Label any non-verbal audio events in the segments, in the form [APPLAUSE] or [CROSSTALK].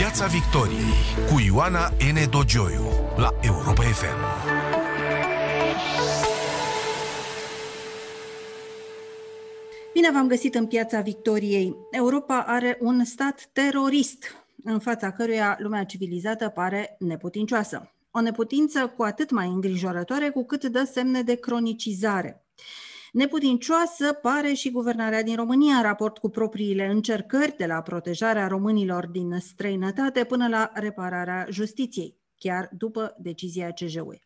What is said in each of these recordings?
Piața Victoriei cu Ioana N. Dogioiu la Europa FM. Bine v-am găsit în Piața Victoriei. Europa are un stat terorist, în fața căruia lumea civilizată pare neputincioasă. O neputință cu atât mai îngrijorătoare cu cât dă semne de cronicizare. Neputincioasă pare și guvernarea din România în raport cu propriile încercări de la protejarea românilor din străinătate până la repararea justiției, chiar după decizia CJUE.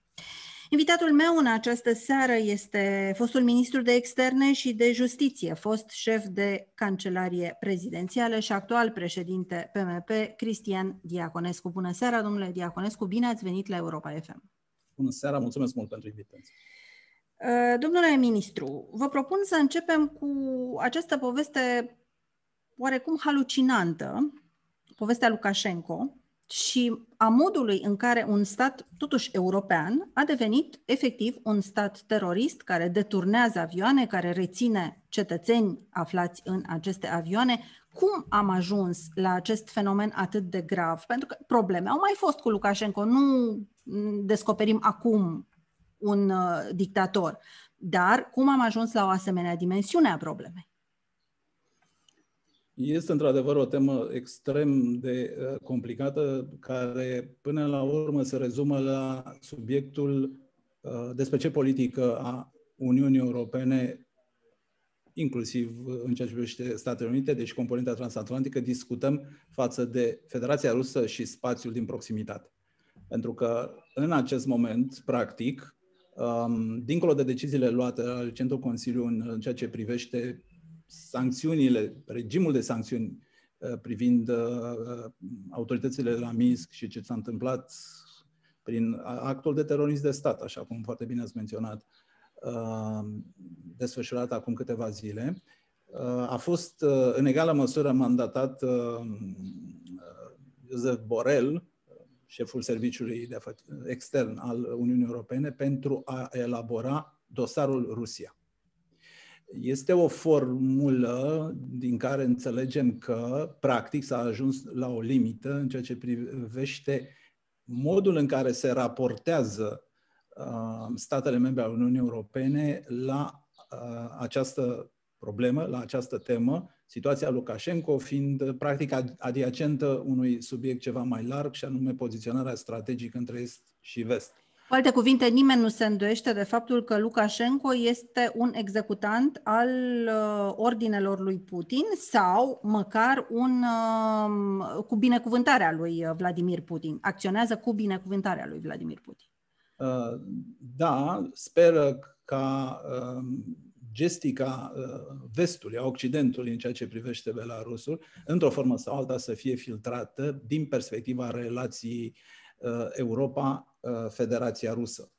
Invitatul meu în această seară este fostul ministru de externe și de justiție, fost șef de cancelarie prezidențială și actual președinte PMP, Cristian Diaconescu. Bună seara, domnule Diaconescu, bine ați venit la Europa FM. Bună seara, mulțumesc mult pentru invitație. Uh, domnule ministru, vă propun să începem cu această poveste oarecum halucinantă, povestea Lukashenko, și a modului în care un stat, totuși european, a devenit efectiv un stat terorist care deturnează avioane, care reține cetățeni aflați în aceste avioane. Cum am ajuns la acest fenomen atât de grav? Pentru că probleme au mai fost cu Lukashenko, nu descoperim acum un uh, dictator. Dar cum am ajuns la o asemenea dimensiune a problemei? Este într-adevăr o temă extrem de uh, complicată, care până la urmă se rezumă la subiectul uh, despre ce politică a Uniunii Europene, inclusiv în ceea ce privește Statele Unite, deci componenta transatlantică, discutăm față de Federația Rusă și spațiul din proximitate. Pentru că în acest moment, practic, um, dincolo de deciziile luate la recentul Consiliu în, în ceea ce privește sancțiunile, regimul de sancțiuni uh, privind uh, uh, autoritățile de la Minsk și ce s-a întâmplat prin actul de terorism de stat, așa cum foarte bine ați menționat, desfășurat acum câteva zile, a fost în egală măsură mandatat Joseph Borrell, șeful serviciului de extern al Uniunii Europene, pentru a elabora dosarul Rusia. Este o formulă din care înțelegem că, practic, s-a ajuns la o limită în ceea ce privește modul în care se raportează uh, statele membre ale Uniunii Europene la uh, această problemă, la această temă, situația Lukashenko fiind practic adiacentă unui subiect ceva mai larg și anume poziționarea strategică între Est și Vest. Cu alte cuvinte, nimeni nu se îndoiește de faptul că Lukashenko este un executant al uh, ordinelor lui Putin sau măcar un uh, cu binecuvântarea lui Vladimir Putin. Acționează cu binecuvântarea lui Vladimir Putin. Uh, da, speră ca uh, gestica uh, vestului, a Occidentului în ceea ce privește Belarusul, într-o formă sau alta să fie filtrată din perspectiva relației uh, Europa Uh, Federația Rusă.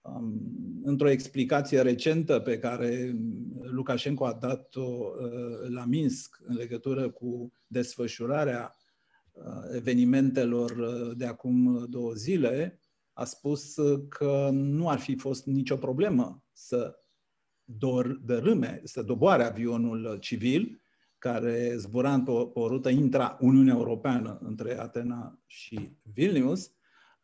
Um, într-o explicație recentă pe care Lukashenko a dat-o uh, la Minsk în legătură cu desfășurarea uh, evenimentelor de acum două zile, a spus că nu ar fi fost nicio problemă să dor, dărâme, să doboare avionul civil care zbura pe o, pe o rută intra-Uniunea Europeană între Atena și Vilnius,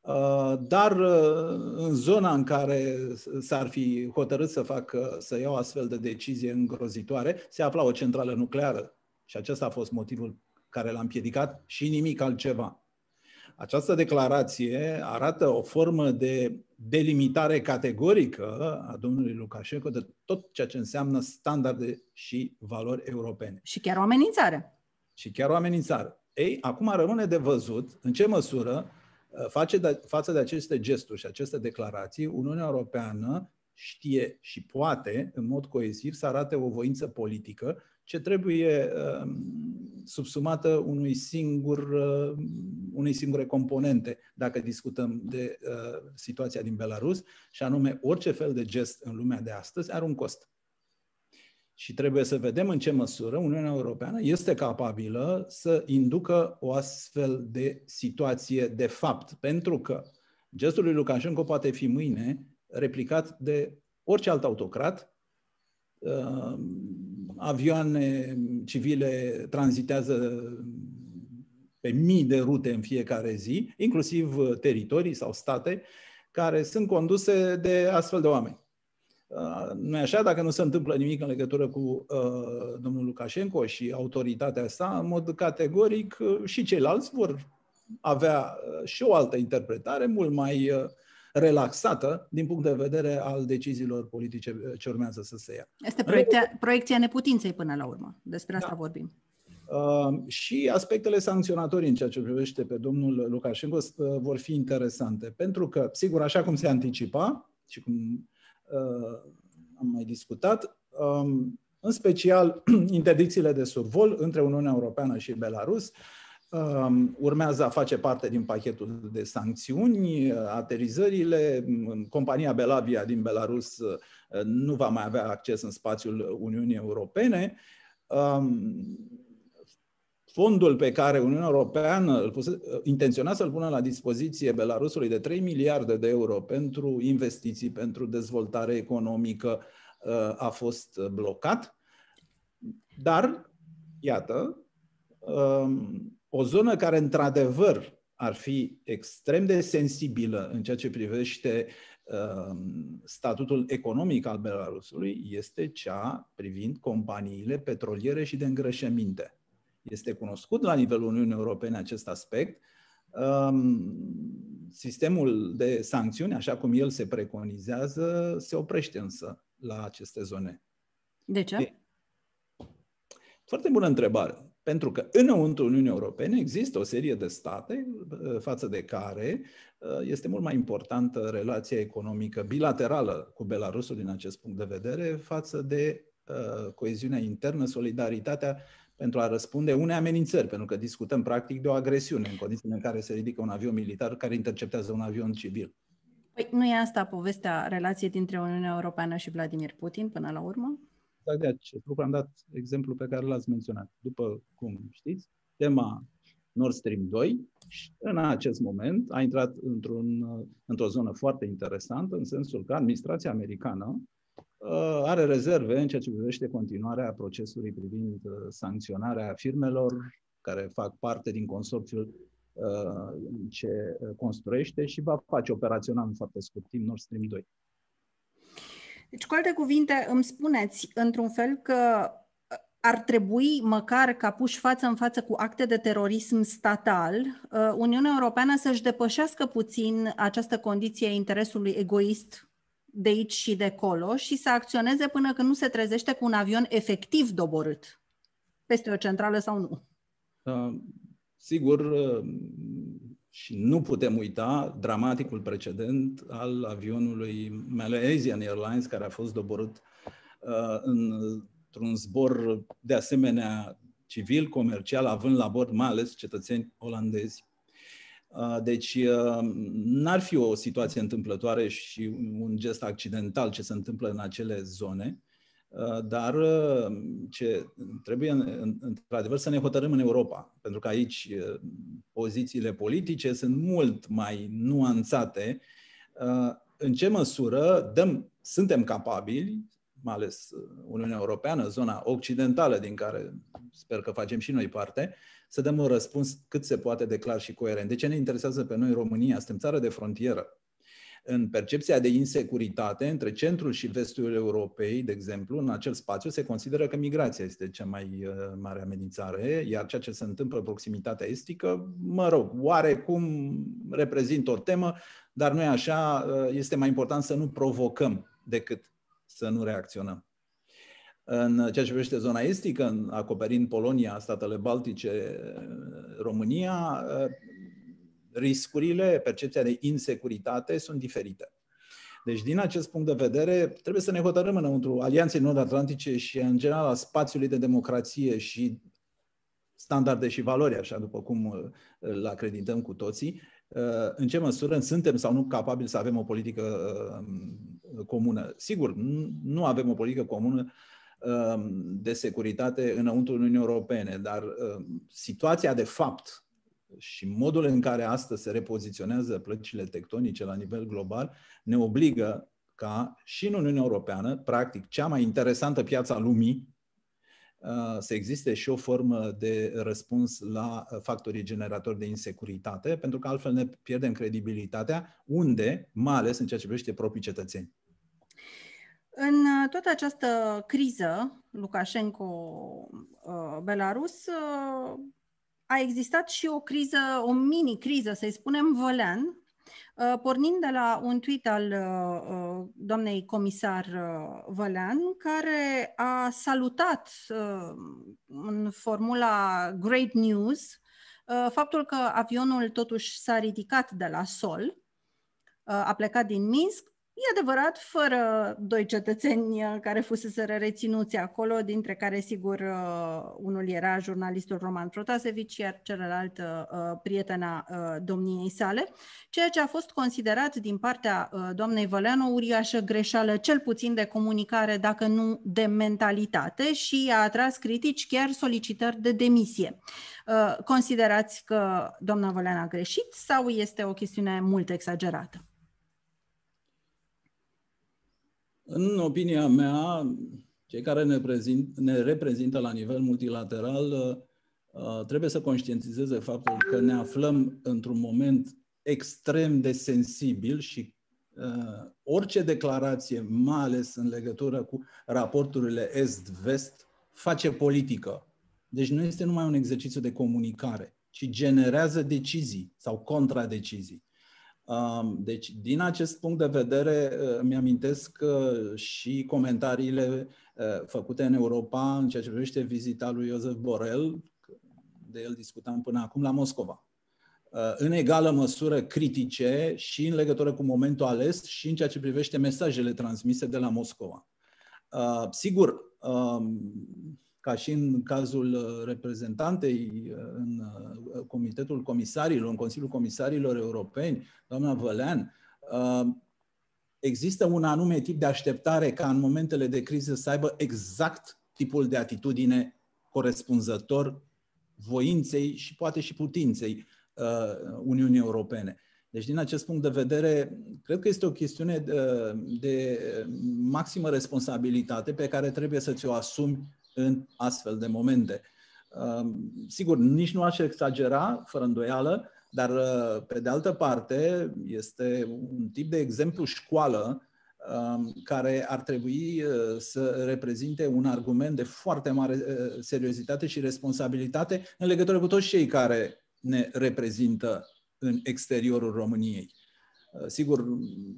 Uh, dar uh, în zona în care s-ar fi hotărât să facă, să iau astfel de decizie îngrozitoare, se afla o centrală nucleară. Și acesta a fost motivul care l-a împiedicat și nimic altceva. Această declarație arată o formă de delimitare categorică a domnului Lukashenko de tot ceea ce înseamnă standarde și valori europene. Și chiar o amenințare. Și chiar o amenințare. Ei, acum rămâne de văzut în ce măsură Uh, face de, față de aceste gesturi și aceste declarații, Uniunea Europeană știe și poate, în mod coeziv, să arate o voință politică ce trebuie uh, subsumată unui singur, uh, unei singure componente, dacă discutăm de uh, situația din Belarus, și anume orice fel de gest în lumea de astăzi are un cost. Și trebuie să vedem în ce măsură Uniunea Europeană este capabilă să inducă o astfel de situație de fapt. Pentru că gestul lui Lukashenko poate fi mâine replicat de orice alt autocrat. Uh, avioane civile tranzitează pe mii de rute în fiecare zi, inclusiv teritorii sau state, care sunt conduse de astfel de oameni. Nu e așa? Dacă nu se întâmplă nimic în legătură cu uh, domnul Lukashenko și autoritatea sa, în mod categoric și ceilalți vor avea și o altă interpretare mult mai uh, relaxată din punct de vedere al deciziilor politice ce urmează să se ia. Este proiecția, proiecția neputinței până la urmă. Despre asta da. vorbim. Uh, și aspectele sancționatorii în ceea ce privește pe domnul Lukashenko uh, vor fi interesante. Pentru că, sigur, așa cum se anticipa și cum uh, am mai discutat, um, în special [CLEARS THROAT] interdicțiile de survol între Uniunea Europeană și Belarus Um, urmează a face parte din pachetul de sancțiuni, aterizările. Compania Belavia din Belarus uh, nu va mai avea acces în spațiul Uniunii Europene. Um, fondul pe care Uniunea Europeană îl puse, uh, intenționa să-l pună la dispoziție Belarusului de 3 miliarde de euro pentru investiții, pentru dezvoltare economică, uh, a fost blocat. Dar, iată, um, o zonă care, într-adevăr, ar fi extrem de sensibilă în ceea ce privește uh, statutul economic al Belarusului este cea privind companiile petroliere și de îngrășăminte. Este cunoscut la nivelul Uniunii Europene acest aspect. Um, sistemul de sancțiuni, așa cum el se preconizează, se oprește însă la aceste zone. De ce? Foarte bună întrebare. Pentru că înăuntru Uniunii Europene există o serie de state uh, față de care uh, este mult mai importantă relația economică bilaterală cu Belarusul din acest punct de vedere față de uh, coeziunea internă, solidaritatea pentru a răspunde unei amenințări, pentru că discutăm practic de o agresiune în condițiile în care se ridică un avion militar care interceptează un avion civil. Păi nu e asta povestea relației dintre Uniunea Europeană și Vladimir Putin până la urmă? Exact de acest lucru am dat exemplu pe care l-ați menționat. După cum știți, tema Nord Stream 2 în acest moment a intrat într-un, într-o zonă foarte interesantă, în sensul că administrația americană uh, are rezerve în ceea ce privește continuarea procesului privind uh, sancționarea firmelor care fac parte din consorțiul uh, ce construiește și va face operațional în foarte scurt timp Nord Stream 2. Deci, cu alte cuvinte, îmi spuneți, într-un fel, că uh, ar trebui, măcar ca puși față în față cu acte de terorism statal, uh, Uniunea Europeană să-și depășească puțin această condiție a interesului egoist de aici și de acolo și să acționeze până când nu se trezește cu un avion efectiv doborât peste o centrală sau nu. Uh, sigur, uh, și nu putem uita dramaticul precedent al avionului Malaysian Airlines, care a fost doborât uh, într-un zbor de asemenea civil, comercial, având la bord mai ales cetățeni olandezi. Uh, deci uh, n-ar fi o situație întâmplătoare și un gest accidental ce se întâmplă în acele zone, Uh, dar uh, ce trebuie într-adevăr să ne hotărâm în Europa, pentru că aici uh, pozițiile politice sunt mult mai nuanțate. În ce măsură dăm, suntem capabili, mai ales Uniunea Europeană, zona occidentală din care sper că facem și noi parte, să dăm un răspuns cât se poate de clar și coerent. De ce ne interesează pe noi România? Suntem țară de frontieră în percepția de insecuritate între centrul și vestul Europei, de exemplu, în acel spațiu se consideră că migrația este cea mai uh, mare amenințare, iar ceea ce se întâmplă în proximitatea estică, mă rog, oarecum reprezintă o temă, dar nu e așa, uh, este mai important să nu provocăm decât să nu reacționăm. În ceea ce privește zona estică, acoperind Polonia, statele Baltice, România, riscurile, percepția de insecuritate sunt diferite. Deci, din acest punct de vedere, trebuie să ne hotărâm înăuntru Alianței Nord-Atlantice și, în general, a spațiului de democrație și standarde și valori, așa după cum uh, îl acredităm cu toții, uh, în ce măsură suntem sau nu capabili să avem o politică uh, comună. Sigur, nu avem o politică comună de securitate înăuntru Uniunii Europene, dar situația de fapt și modul în care astăzi se repoziționează plăcile tectonice la nivel global ne obligă ca și în Uniunea Europeană, practic cea mai interesantă piață a lumii, să existe și o formă de răspuns la factorii generatori de insecuritate, pentru că altfel ne pierdem credibilitatea, unde, mai ales în ceea ce privește proprii cetățeni. În toată această criză, Lukashenko-Belarus, a existat și o criză, o mini-criză, să-i spunem, Vălean, Uh, pornind de la un tweet al uh, uh, doamnei comisar Vălean, care a salutat în formula Great News faptul că avionul totuși s-a ridicat de la sol, a plecat din Minsk E adevărat, fără doi cetățeni uh, care fusese reținuți acolo, dintre care, sigur, uh, unul era jurnalistul Roman Protasevici, iar celălalt uh, prietena domniei sale, ceea ce a fost considerat din partea doamnei Văleanu o uriașă greșeală, cel puțin de comunicare, dacă nu de mentalitate, și a atras critici, chiar solicitări de demisie. Considerați că doamna Văleanu a greșit sau este o chestiune mult exagerată? În opinia mea, cei care ne, prezint, ne reprezintă la nivel multilateral uh, trebuie să conștientizeze faptul că ne aflăm într-un moment extrem de sensibil și uh, orice declarație, mai ales în legătură cu raporturile est-vest, face politică. Deci nu este numai un exercițiu de comunicare, ci generează decizii sau contradecizii. Deci, din acest punct de vedere, uh, mi-amintesc și comentariile uh, făcute în Europa în ceea ce privește vizita lui Joseph Borrell, de el discutam până acum, la Moscova. Uh, în egală măsură critice și în legătură cu momentul ales și în ceea ce privește mesajele transmise de la Moscova. Sigur, um, ca și în cazul uh, reprezentantei uh, în uh, Comitetul Comisarilor, în Consiliul Comisarilor Europeni, doamna Vălean, există un anume tip de așteptare ca în momentele de criză să aibă exact tipul de atitudine corespunzător voinței și poate și putinței Uniunii Europene. Deci, din acest punct de vedere, cred că este o chestiune de, de maximă responsabilitate pe care trebuie să ți-o asumi în astfel de momente. Um, sigur, nici nu aș exagera, fără îndoială, dar uh, pe de altă parte este un tip de exemplu școală um, care ar trebui uh, să reprezinte un argument de foarte mare uh, seriozitate și responsabilitate în legătură cu toți cei care ne reprezintă în exteriorul României. Uh, sigur,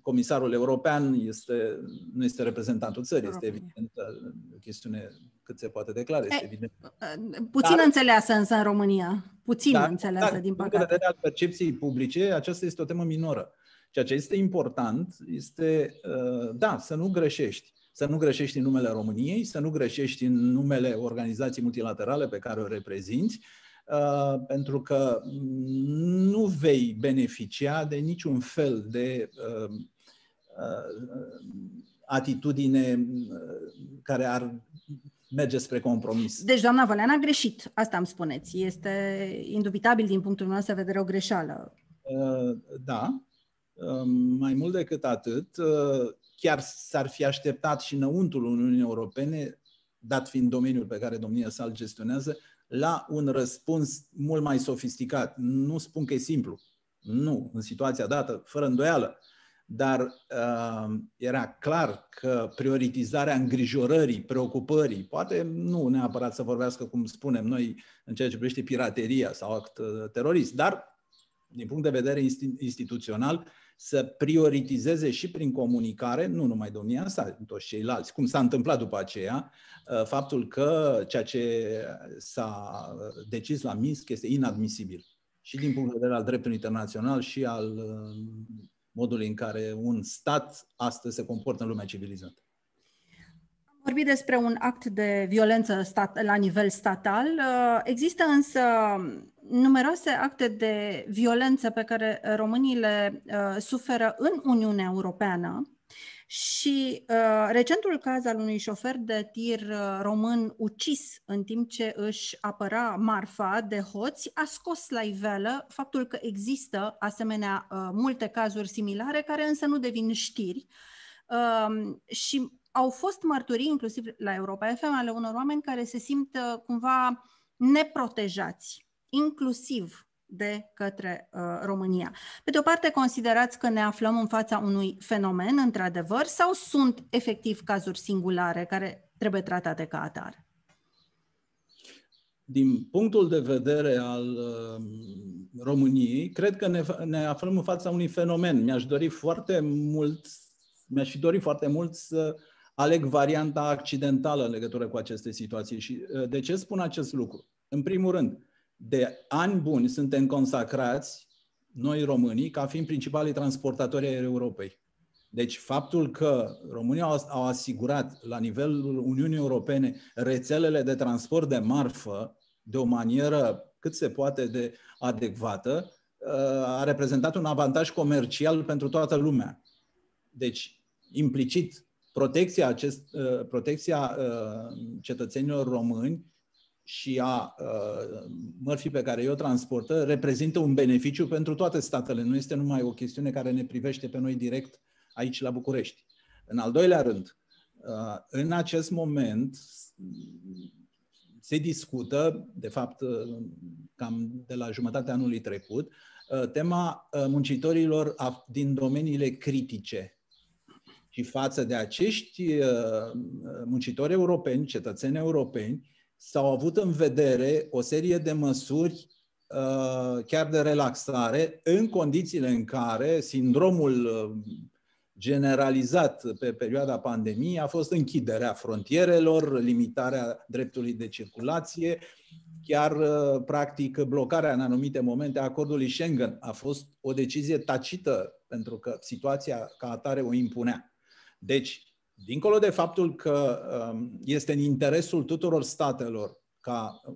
comisarul european este, nu este reprezentantul țării, este evident uh, o chestiune cât se poate declara, este evident. Uh, puțin Dar, înțeleasă însă în România, puțin da, înțeleasă, din păcate. Din vedere al percepției publice, aceasta este o temă minoră. Ceea ce este important este, da, să nu greșești. Să nu greșești în numele României, să nu greșești în numele organizației multilaterale pe care o reprezinți, Uh, pentru că nu vei beneficia de niciun fel de uh, uh, atitudine care ar merge spre compromis. Deci, doamna Vălean a greșit, asta îmi spuneți. Este indubitabil din punctul nostru de vedere o greșeală. Da. Mai mult decât atât, chiar s-ar fi așteptat și înăuntrul Uniunii Europene, dat fiind domeniul pe care domnia sa îl gestionează, la un răspuns mult mai sofisticat. Nu spun că e simplu. Nu, în situația dată, fără îndoială. Dar uh, era clar că prioritizarea îngrijorării, preocupării, poate nu neapărat să vorbească cum spunem noi în ceea ce privește pirateria sau act uh, terorist, dar din punct de vedere instituțional, să prioritizeze și prin comunicare, nu numai domnia sa, toți ceilalți, cum s-a întâmplat după aceea, uh, faptul că ceea ce s-a decis la Minsk este inadmisibil. Și din punct de vedere al dreptului internațional și al uh, modului în care un stat astăzi se comportă în lumea civilizată. Am vorbit despre un act de violență stat, la nivel statal. Uh, există însă numeroase acte de violență pe care românii le uh, suferă în Uniunea Europeană și uh, recentul caz al unui șofer de tir uh, român ucis în timp ce își apăra marfa de hoți a scos la iveală faptul că există asemenea uh, multe cazuri similare care însă nu devin știri. Uh, și au fost mărturii, inclusiv la Europa FM, ale unor oameni care se simt uh, cumva neprotejați, inclusiv de către uh, România. Pe de o parte, considerați că ne aflăm în fața unui fenomen, într-adevăr, sau sunt efectiv cazuri singulare care trebuie tratate ca atare? Din punctul de vedere al uh, României, cred că ne, ne aflăm în fața unui fenomen. Mi-aș dori foarte mult, mi-aș fi dorit foarte mult să aleg varianta accidentală în legătură cu aceste situații. Și uh, de ce spun acest lucru? În primul rând, de ani buni suntem consacrați, noi românii, ca fiind principalii transportatori ai Europei. Deci faptul că România au asigurat la nivelul Uniunii Europene rețelele de transport de marfă de o manieră cât se poate de adecvată, uh, a reprezentat un avantaj comercial pentru toată lumea. Deci, implicit, protecția, acest, uh, protecția uh, cetățenilor români și a mărfii pe care eu transportă reprezintă un beneficiu pentru toate statele. Nu este numai o chestiune care ne privește pe noi direct aici la București. În al doilea rând, în acest moment se discută, de fapt, cam de la jumătatea anului trecut, tema muncitorilor din domeniile critice. Și față de acești muncitori europeni, cetățeni europeni, s-au avut în vedere o serie de măsuri chiar de relaxare în condițiile în care sindromul generalizat pe perioada pandemiei a fost închiderea frontierelor, limitarea dreptului de circulație, chiar practic blocarea în anumite momente a acordului Schengen a fost o decizie tacită pentru că situația ca atare o impunea. Deci, dincolo de faptul că um, este în interesul tuturor statelor ca uh,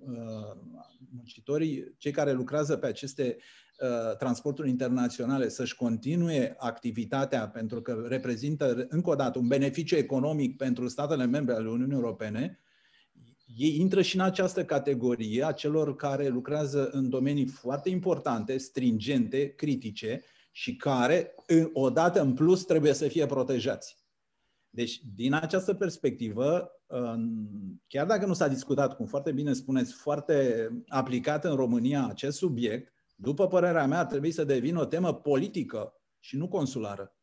muncitorii, cei care lucrează pe aceste Uh, transporturi internaționale să-și continue activitatea pentru că reprezintă, încă o dată, un beneficiu economic pentru statele membre ale Uniunii Europene, ei intră și în această categorie a celor care lucrează în domenii foarte importante, stringente, critice și care, odată în plus, trebuie să fie protejați. Deci, din această perspectivă, chiar dacă nu s-a discutat, cum foarte bine spuneți, foarte aplicat în România acest subiect, după părerea mea, ar trebui să devină o temă politică și nu consulară,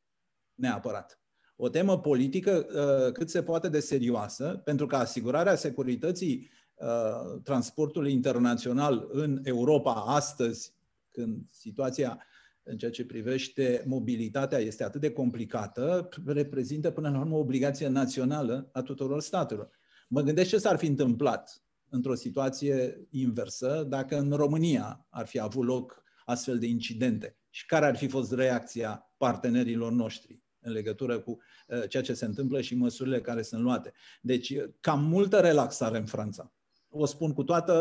neapărat. O temă politică uh, cât se poate de serioasă, pentru că asigurarea securității uh, transportului internațional în Europa astăzi, când situația în ceea ce privește mobilitatea este atât de complicată, reprezintă până la urmă o obligație națională a tuturor statelor. Mă gândesc ce s-ar fi întâmplat într-o situație inversă dacă în România ar fi avut loc astfel de incidente și care ar fi fost reacția partenerilor noștri în legătură cu uh, ceea ce se întâmplă și măsurile care sunt luate. Deci, uh, cam multă relaxare în Franța. O spun cu toată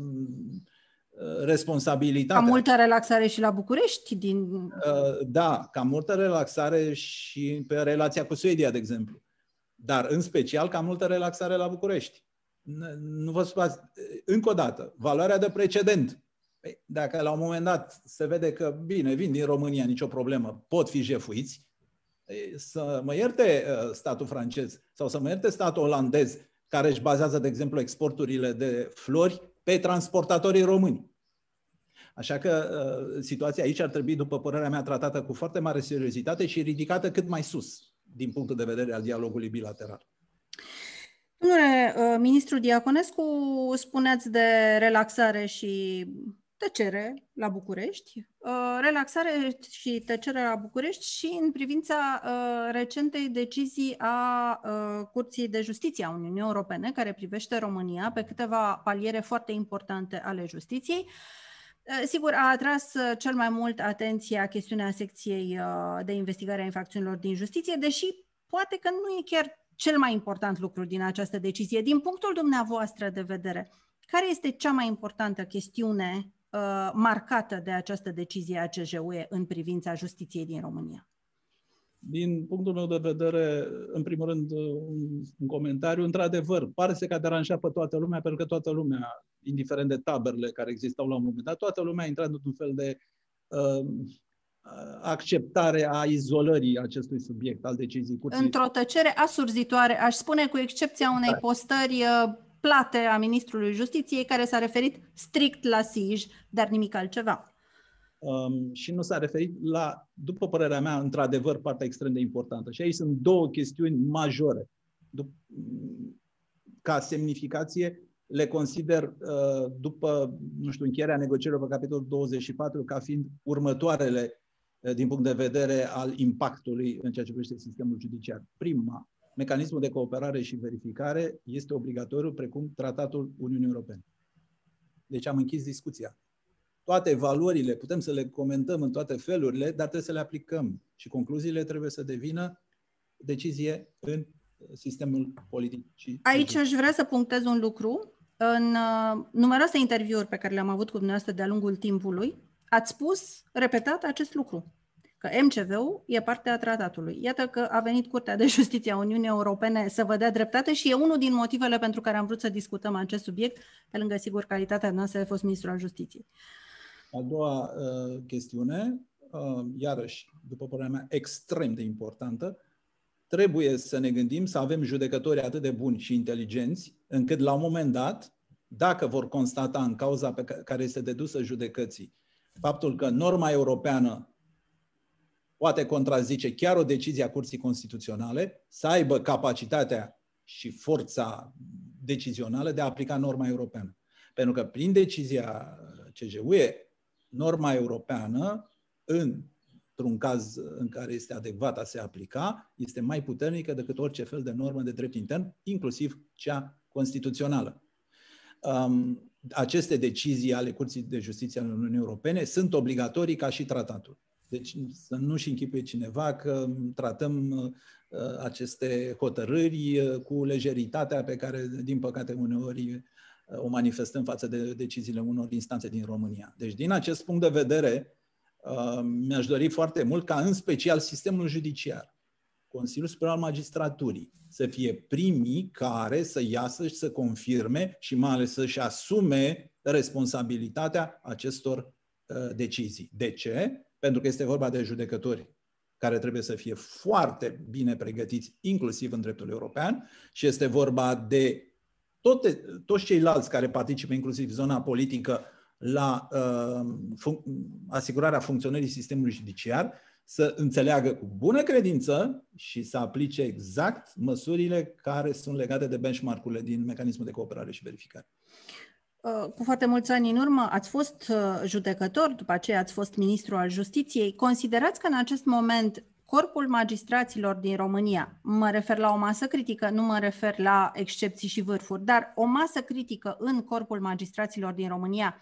uh, responsabilitatea. Cam multă relaxare și la București? Din... Da, cam multă relaxare și pe relația cu Suedia, de exemplu. Dar, în special, cam multă relaxare la București nu vă supărați. Încă o dată, valoarea de precedent. Păi, dacă la un moment dat se vede că, bine, vin din România, nicio problemă, pot fi jefuiți, să mă ierte uh, statul francez sau să mă ierte statul olandez, care își bazează, de exemplu, exporturile de flori pe transportatorii români. Așa că uh, situația aici ar trebui, după părerea mea, tratată cu foarte mare seriozitate și ridicată cât mai sus, din punctul de vedere al dialogului bilateral. Domnule uh, ministru Diaconescu, spuneați de relaxare și tăcere la București, uh, relaxare și tăcere la București și în privința uh, recentei decizii a Curții de Justiție a Uniunii Europene, care privește România pe câteva paliere foarte importante ale justiției. Sigur, a atras cel mai mult atenția chestiunea secției de investigare a infracțiunilor din justiție, deși poate că nu e chiar cel mai important lucru din această decizie. Din punctul dumneavoastră de vedere, care este cea mai importantă chestiune uh, marcată de această decizie a CJUE în privința justiției din România? Din punctul meu de vedere, în primul rând, un, un comentariu. Într-adevăr, pare să că a deranjat pe toată lumea, pentru că toată lumea, indiferent de taberele care existau la un moment dat, toată lumea a intrat într-un fel de uh, acceptare a izolării acestui subiect al deciziei curții. Într-o tăcere asurzitoare, aș spune, cu excepția unei da. postări plate a Ministrului Justiției, care s-a referit strict la SIJ, dar nimic altceva. Um, și nu s-a referit la, după părerea mea, într-adevăr, partea extrem de importantă. Și aici sunt două chestiuni majore. Dup- ca semnificație, le consider, uh, după, nu știu, încheierea negocierilor pe capitolul 24, ca fiind următoarele uh, din punct de vedere al impactului în ceea ce privește sistemul judiciar. Prima, mecanismul de cooperare și verificare este obligatoriu, precum Tratatul Uniunii Europene. Deci am închis discuția. Toate valorile putem să le comentăm în toate felurile, dar trebuie să le aplicăm și concluziile trebuie să devină decizie în sistemul politic. Aici aș vrea să punctez un lucru. În uh, numeroase interviuri pe care le-am avut cu dumneavoastră de-a lungul timpului, ați spus repetat acest lucru că MCV-ul e parte a tratatului. Iată că a venit Curtea de Justiție a Uniunii Europene să vă dea dreptate și e unul din motivele pentru care am vrut să discutăm acest subiect, pe lângă, sigur, calitatea noastră de fost ministru al Justiției. A doua uh, chestiune, uh, iarăși, după părerea mea, extrem de importantă, trebuie să ne gândim să avem judecători atât de buni și inteligenți, încât la un moment dat, dacă vor constata în cauza pe care este dedusă judecății, faptul că norma europeană poate contrazice chiar o decizie a Curții Constituționale, să aibă capacitatea și forța decizională de a aplica norma europeană. Pentru că prin decizia CJUE, norma europeană, într-un caz în care este adecvat a se aplica, este mai puternică decât orice fel de normă de drept intern, inclusiv cea constituțională. Um, aceste decizii ale Curții de Justiție ale Uniunii Europene sunt obligatorii ca și tratatul. Deci să nu-și închipuie cineva că tratăm uh, aceste hotărâri uh, cu lejeritatea pe care, din păcate, uneori uh, o manifestăm față de deciziile unor instanțe din România. Deci, din acest punct de vedere, mi-aș dori foarte mult ca, în special, sistemul judiciar, Consiliul Superior al Magistraturii, să fie primii care să iasă și să confirme și mai ales să-și asume responsabilitatea acestor decizii. De ce? Pentru că este vorba de judecători care trebuie să fie foarte bine pregătiți, inclusiv în dreptul european, și este vorba de toate, toți ceilalți care participă, inclusiv zona politică, la uh, fun- asigurarea funcționării sistemului judiciar, să înțeleagă cu bună credință și să aplice exact măsurile care sunt legate de benchmark-urile din mecanismul de cooperare și verificare. Uh, cu foarte mulți ani în urmă ați fost uh, judecător, după aceea ați fost ministru al justiției. Considerați că în acest moment corpul magistraților din România, mă refer la o masă critică, nu mă refer la excepții și vârfuri, dar o masă critică în corpul magistraților din România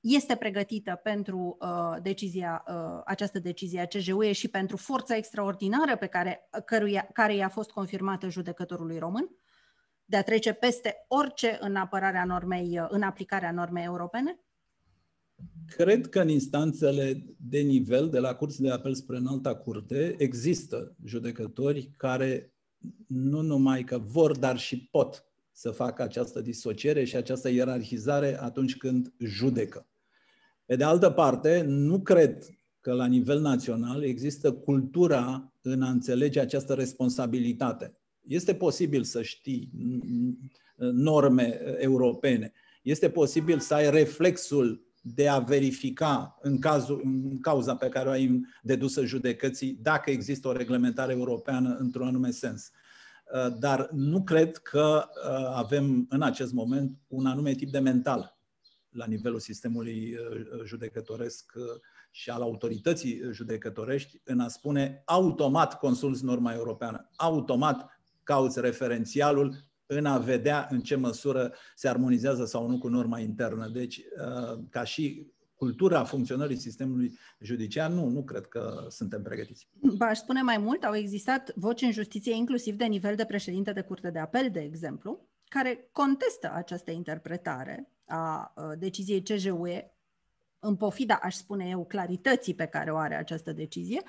este pregătită pentru uh, decizia, uh, această decizie a CJUE și pentru forța extraordinară pe care, căruia, care i-a fost confirmată judecătorului român? De a trece peste orice în apărarea normei, în aplicarea normei europene? Cred că în instanțele de nivel, de la curți de apel spre înalta curte, există judecători care nu numai că vor, dar și pot să facă această disociere și această ierarhizare atunci când judecă. Pe de altă parte, nu cred că la nivel național există cultura în a înțelege această responsabilitate. Este posibil să știi norme europene. Este posibil să ai reflexul de a verifica în, cazul, în cauza pe care o ai dedusă judecății dacă există o reglementare europeană într-un anume sens. Dar nu cred că avem în acest moment un anume tip de mental la nivelul sistemului judecătoresc și al autorității judecătorești în a spune automat consulți norma europeană, automat cauți referențialul în a vedea în ce măsură se armonizează sau nu cu norma internă. Deci, uh, ca și cultura funcționării sistemului judiciar, nu, nu cred că suntem pregătiți. aș spune mai mult, au existat voci în justiție, inclusiv de nivel de președinte de curte de apel, de exemplu, care contestă această interpretare a uh, deciziei CJUE, în pofida, aș spune eu, clarității pe care o are această decizie,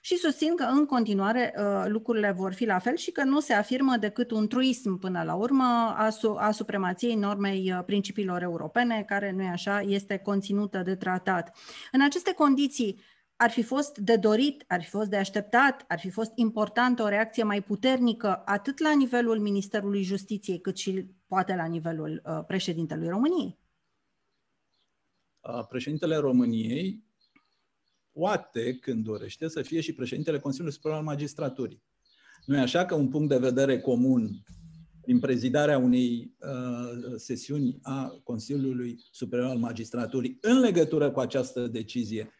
și susțin că în continuare uh, lucrurile vor fi la fel și că nu se afirmă decât un truism până la urmă a, su- a supremației normei uh, principiilor europene, care nu e așa, este conținută de tratat. În aceste condiții, ar fi fost de dorit, ar fi fost de așteptat, ar fi fost importantă o reacție mai puternică atât la nivelul Ministerului Justiției cât și poate la nivelul uh, președintelui României? Președintele României poate, când dorește, să fie și președintele Consiliului Superior al Magistraturii. Nu e așa că un punct de vedere comun prin prezidarea unei uh, sesiuni a Consiliului Superior al Magistraturii în legătură cu această decizie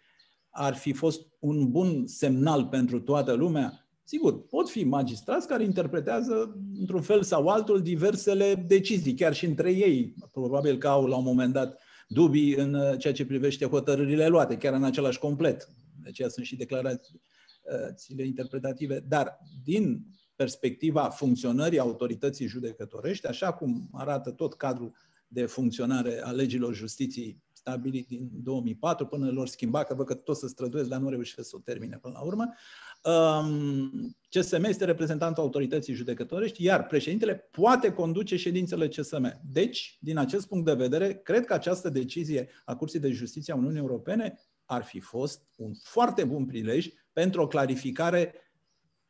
ar fi fost un bun semnal pentru toată lumea? Sigur, pot fi magistrați care interpretează într-un fel sau altul diversele decizii, chiar și între ei. Probabil că au la un moment dat dubii în uh, ceea ce privește hotărârile luate, chiar în același complet. De aceea sunt și declarațiile interpretative. Dar din perspectiva funcționării autorității judecătorești, așa cum arată tot cadrul de funcționare a legilor justiției stabilit din 2004 până lor schimba, că văd că tot se străduiesc, dar nu reușesc să o termine până la urmă. Um, CSM este reprezentantul autorității judecătorești, iar președintele poate conduce ședințele CSM. Deci, din acest punct de vedere, cred că această decizie a Curții de Justiție a Uniunii Europene ar fi fost un foarte bun prilej pentru o clarificare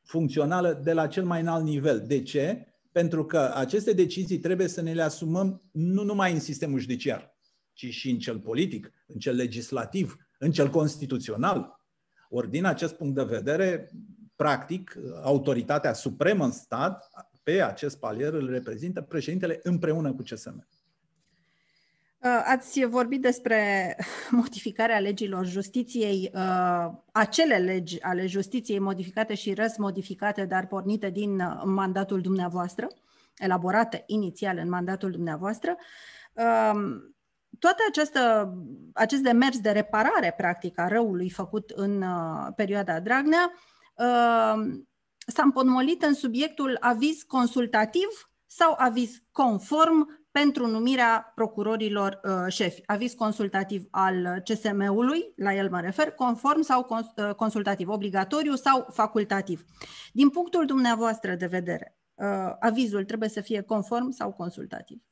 funcțională de la cel mai înalt nivel. De ce? Pentru că aceste decizii trebuie să ne le asumăm nu numai în sistemul judiciar, ci și în cel politic, în cel legislativ, în cel constituțional. Ori din acest punct de vedere, practic, autoritatea supremă în stat, pe acest palier îl reprezintă președintele împreună cu CSM. Uh, ați vorbit despre [LAUGHS] modificarea legilor justiției, uh, acele legi ale justiției modificate și răsmodificate, dar pornite din uh, mandatul dumneavoastră, elaborate inițial în mandatul dumneavoastră. Um, toate această, acest demers de reparare, practic, a răului făcut în perioada Dragnea um, s-a împotmolit în subiectul aviz consultativ sau aviz conform pentru numirea procurorilor uh, șefi. Aviz consultativ al CSM-ului, la el mă refer, conform sau cons- uh, consultativ, obligatoriu sau facultativ. Din punctul dumneavoastră de vedere, uh, avizul trebuie să fie conform sau consultativ?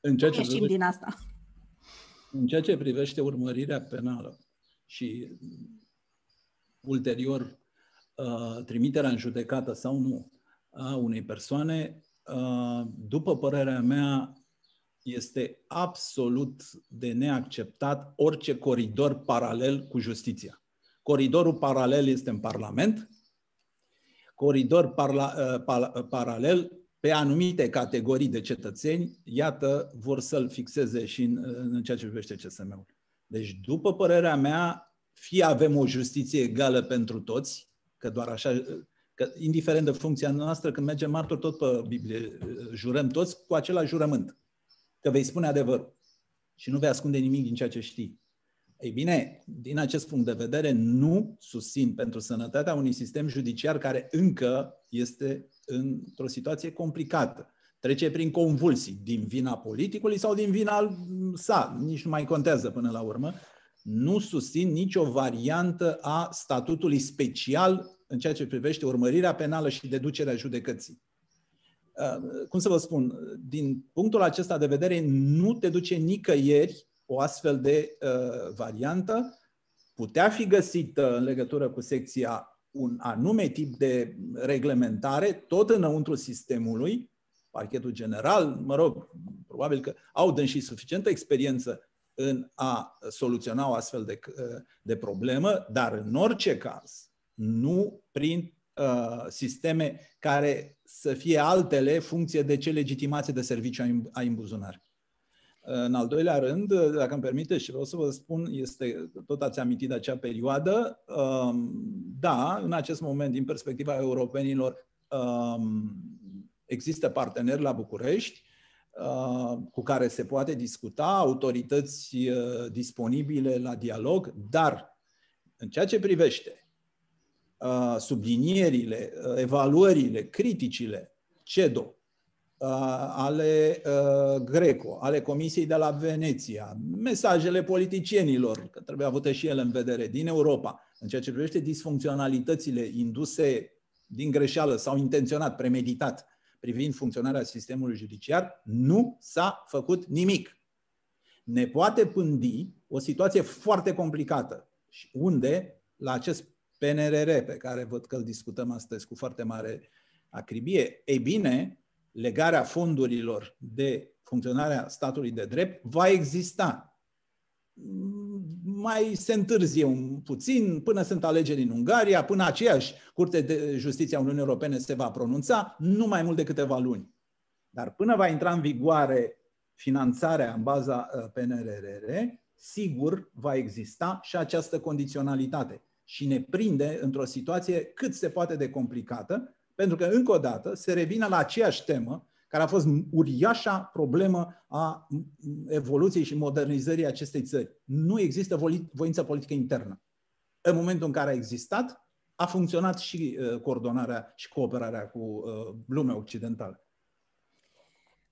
În ceea ce privește, din asta. În ceea ce privește urmărirea penală și ulterior uh, trimiterea în judecată sau nu a unei persoane, Uh, după părerea mea, este absolut de neacceptat orice coridor paralel cu justiția. Coridorul paralel este în Parlament, coridor parla, uh, paralel pe anumite categorii de cetățeni, iată, vor să-l fixeze și în, în ceea ce privește CSM-ul. Deci, după părerea mea, fie avem o justiție egală pentru toți, că doar așa Că, indiferent de funcția noastră, când mergem martor tot pe Biblie, jurăm toți cu același jurământ. Că vei spune adevărul și nu vei ascunde nimic din ceea ce știi. Ei bine, din acest punct de vedere, nu susțin pentru sănătatea unui sistem judiciar care încă este într-o situație complicată. Trece prin convulsii, din vina politicului sau din vina sa, nici nu mai contează până la urmă. Nu susțin nicio variantă a statutului special în ceea ce privește urmărirea penală și deducerea judecății. Uh, cum să vă spun, din punctul acesta de vedere, nu te duce nicăieri o astfel de uh, variantă. Putea fi găsită în legătură cu secția un anume tip de reglementare, tot înăuntru sistemului, parchetul general, mă rog, probabil că au dâns și suficientă experiență în a soluționa o astfel de, uh, de problemă, dar în orice caz, nu prin uh, sisteme care să fie altele funcție de ce legitimație de serviciu ai în buzunar. În al doilea rând, dacă îmi permite și vreau să vă spun, este, tot ați amintit de acea perioadă, um, da, în acest moment, din perspectiva europenilor, um, există parteneri la București uh, cu care se poate discuta, autorități uh, disponibile la dialog, dar în ceea ce privește sublinierile, evaluările, criticile CEDO, ale Greco, ale Comisiei de la Veneția, mesajele politicienilor, că trebuie avute și ele în vedere, din Europa, în ceea ce privește disfuncționalitățile induse din greșeală sau intenționat, premeditat, privind funcționarea sistemului judiciar, nu s-a făcut nimic. Ne poate pândi o situație foarte complicată Și unde, la acest PNRR pe care văd că îl discutăm astăzi cu foarte mare acribie, ei bine, legarea fondurilor de funcționarea statului de drept va exista. Mai se întârzie un puțin până sunt alegeri în Ungaria, până aceeași Curte de Justiție a Uniunii Europene se va pronunța, nu mai mult de câteva luni. Dar până va intra în vigoare finanțarea în baza uh, PNRR, sigur va exista și această condiționalitate. Și ne prinde într-o situație cât se poate de complicată, pentru că, încă o dată, se revine la aceeași temă, care a fost uriașa problemă a evoluției și modernizării acestei țări. Nu există voință politică internă. În momentul în care a existat, a funcționat și uh, coordonarea și cooperarea cu uh, lumea occidentală.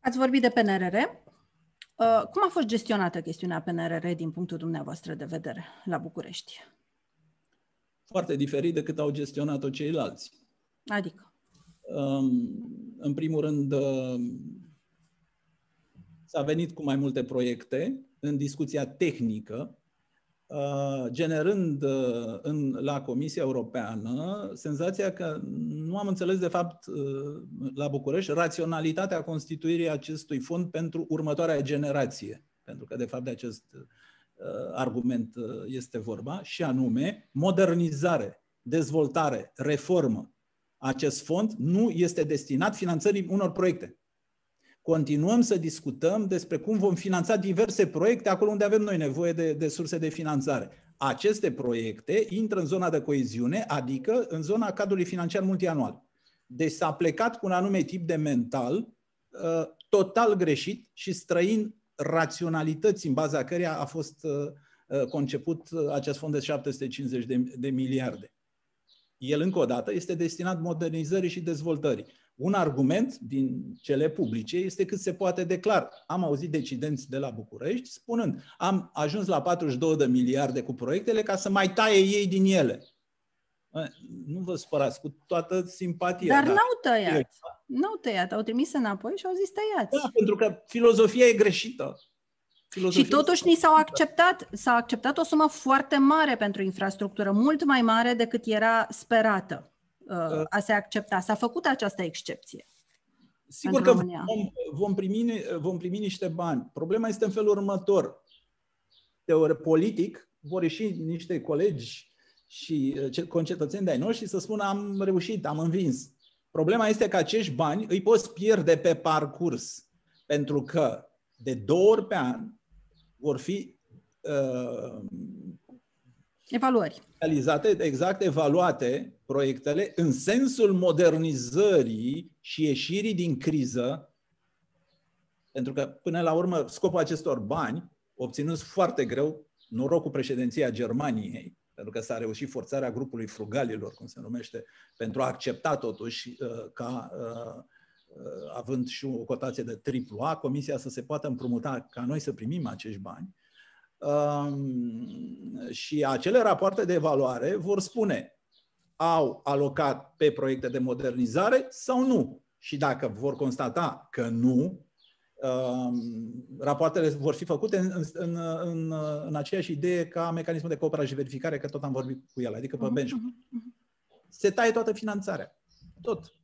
Ați vorbit de PNRR. Uh, cum a fost gestionată chestiunea PNRR din punctul dumneavoastră de vedere la București? Foarte diferit decât au gestionat-o ceilalți. Adică? Um, în primul rând, um, s-a venit cu mai multe proiecte în discuția tehnică, uh, generând uh, în, la Comisia Europeană senzația că nu am înțeles, de fapt, uh, la București, raționalitatea constituirii acestui fond pentru următoarea generație. Pentru că, de fapt, de acest argument este vorba, și anume modernizare, dezvoltare, reformă acest fond nu este destinat finanțării unor proiecte. Continuăm să discutăm despre cum vom finanța diverse proiecte acolo unde avem noi nevoie de, de surse de finanțare. Aceste proiecte intră în zona de coeziune, adică în zona cadrului financiar multianual. Deci s-a plecat cu un anume tip de mental uh, total greșit și străin raționalității în baza căreia a fost uh, uh conceput uh, acest fond de 750 de, de miliarde el încă o dată este destinat modernizării și dezvoltării. Un argument din cele publice este cât se poate declar. Am auzit decidenți de la București spunând am ajuns la 42 de miliarde cu proiectele ca să mai taie ei din ele. Nu vă spărați, cu toată simpatia. Dar, dar n-au tăiat. N-au tăiat, au trimis înapoi și au zis tăiați. Da, pentru că filozofia e greșită. Filozofia și totuși ni s-au acceptat, s-a acceptat o sumă foarte mare pentru infrastructură, mult mai mare decât era sperată uh, a se accepta. S-a făcut această excepție. Sigur că vom, vom, primi, vom primi niște bani. Problema este în felul următor. Teore, politic vor ieși niște colegi și uh, concetățeni de-ai noștri să spună am reușit, am învins. Problema este că acești bani îi poți pierde pe parcurs. Pentru că de două ori pe an vor fi uh, evaluări. Realizate, exact, evaluate proiectele în sensul modernizării și ieșirii din criză, pentru că, până la urmă, scopul acestor bani, obținuți foarte greu, norocul președinția Germaniei, pentru că s-a reușit forțarea grupului frugalilor, cum se numește, pentru a accepta totuși uh, ca uh, Uh, având și o cotație de triplu A, Comisia să se poată împrumuta ca noi să primim acești bani. Um, și acele rapoarte de evaluare vor spune au alocat pe proiecte de modernizare sau nu. Și dacă vor constata că nu, um, rapoartele vor fi făcute în, în, în, în aceeași idee ca mecanismul de cooperare și verificare, că tot am vorbit cu el, adică pe mhm, benchmark. Mhm, mhm. Se taie toată finanțarea. Tot.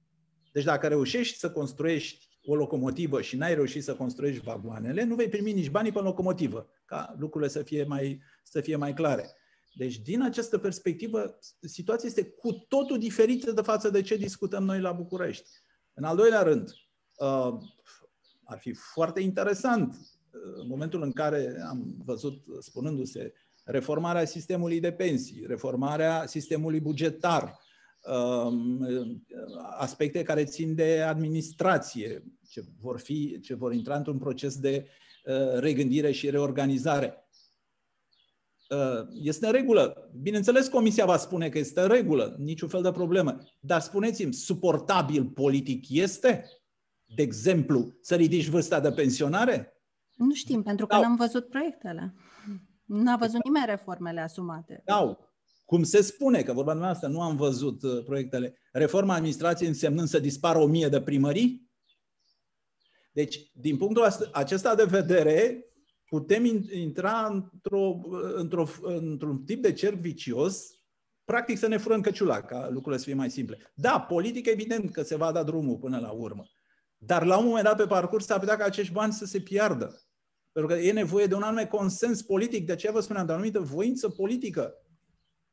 Deci dacă reușești să construiești o locomotivă și n-ai reușit să construiești vagoanele, nu vei primi nici banii pe locomotivă, ca lucrurile să fie mai, să fie mai clare. Deci, din această perspectivă, situația este cu totul diferită de față de ce discutăm noi la București. În al doilea rând, uh, ar fi foarte interesant uh, în momentul în care am văzut spunându-se reformarea sistemului de pensii, reformarea sistemului bugetar, Um, aspecte care țin de administrație, ce vor, fi, ce vor intra într-un proces de uh, regândire și reorganizare. Uh, este în regulă. Bineînțeles, Comisia va spune că este în regulă, niciun fel de problemă. Dar spuneți-mi, suportabil politic este? De exemplu, să ridici vârsta de pensionare? Nu știm, pentru că n-am văzut proiectele. Nu a văzut nimeni reformele asumate. Da, cum se spune, că vorba noastră nu am văzut uh, proiectele, reforma administrației însemnând să dispară o mie de primării? Deci, din punctul acesta de vedere, putem intra într-o, într-o, într-un tip de cerc vicios, practic să ne furăm căciula, ca lucrurile să fie mai simple. Da, politic evident că se va da drumul până la urmă. Dar la un moment dat pe parcurs s-ar putea ca acești bani să se piardă. Pentru că e nevoie de un anume consens politic, de aceea vă spuneam, de o anumită voință politică.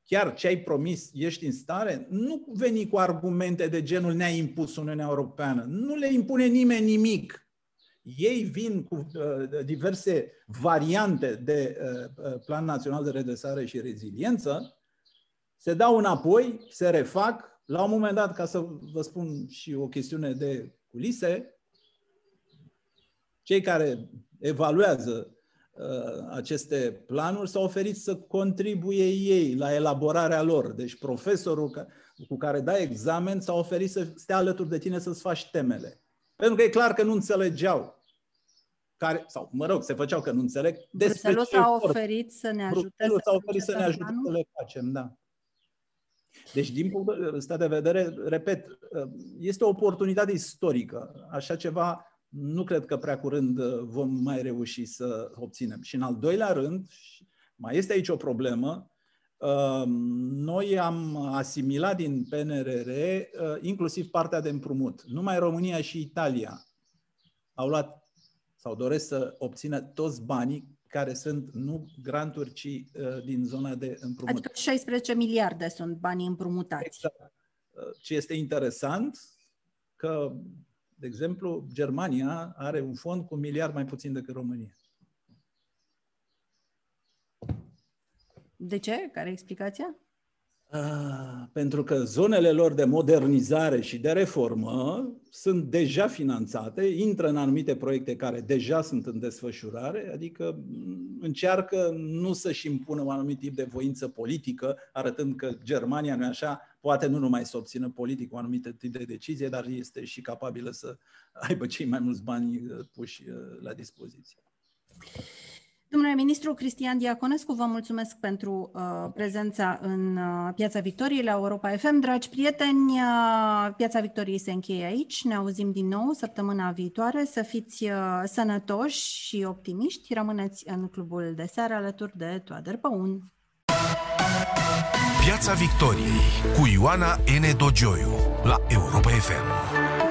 Chiar ce ai promis, ești în stare? Nu veni cu argumente de genul ne-a impus Uniunea Europeană. Nu le impune nimeni nimic. Ei vin cu uh, diverse variante de uh, uh, Plan Național de Redresare și Reziliență, se dau înapoi, se refac. La un moment dat, ca să vă spun și o chestiune de culise, cei care evaluează uh, aceste planuri s-au oferit să contribuie ei la elaborarea lor. Deci profesorul ca, cu care dai examen s-a oferit să stea alături de tine să-ți faci temele. Pentru că e clar că nu înțelegeau care, sau mă rog, se făceau că nu înțeleg. Bruxelles s-a oferit să ne ajute Bruxelles s-a oferit să ne ajute să le facem, da. Deci, din punct ăsta de vedere, repet, este o oportunitate istorică. Așa ceva nu cred că prea curând vom mai reuși să obținem. Și în al doilea rând, mai este aici o problemă, noi am asimilat din PNRR inclusiv partea de împrumut. Numai România și Italia au luat sau doresc să obțină toți banii care sunt nu granturi, ci uh, din zona de împrumut. Adică 16 miliarde sunt banii împrumutați. Exact. Uh, ce este interesant, că, de exemplu, Germania are un fond cu un miliard mai puțin decât România. De ce? Care e explicația? Ah, pentru că zonele lor de modernizare și de reformă sunt deja finanțate, intră în anumite proiecte care deja sunt în desfășurare, adică încearcă nu să-și impună un anumit tip de voință politică, arătând că Germania, nu așa, poate nu numai să obțină politic un anumit tip de decizie, dar este și capabilă să aibă cei mai mulți bani uh, puși uh, la dispoziție. Domnule ministru Cristian Diaconescu, vă mulțumesc pentru uh, prezența în uh, Piața Victoriei la Europa FM. Dragi prieteni, uh, Piața Victoriei se încheie aici. Ne auzim din nou săptămâna viitoare. Să fiți uh, sănătoși și optimiști. Rămâneți în clubul de seară alături de Toader Păun. Piața Victoriei cu Ioana N. Dogioiu la Europa FM.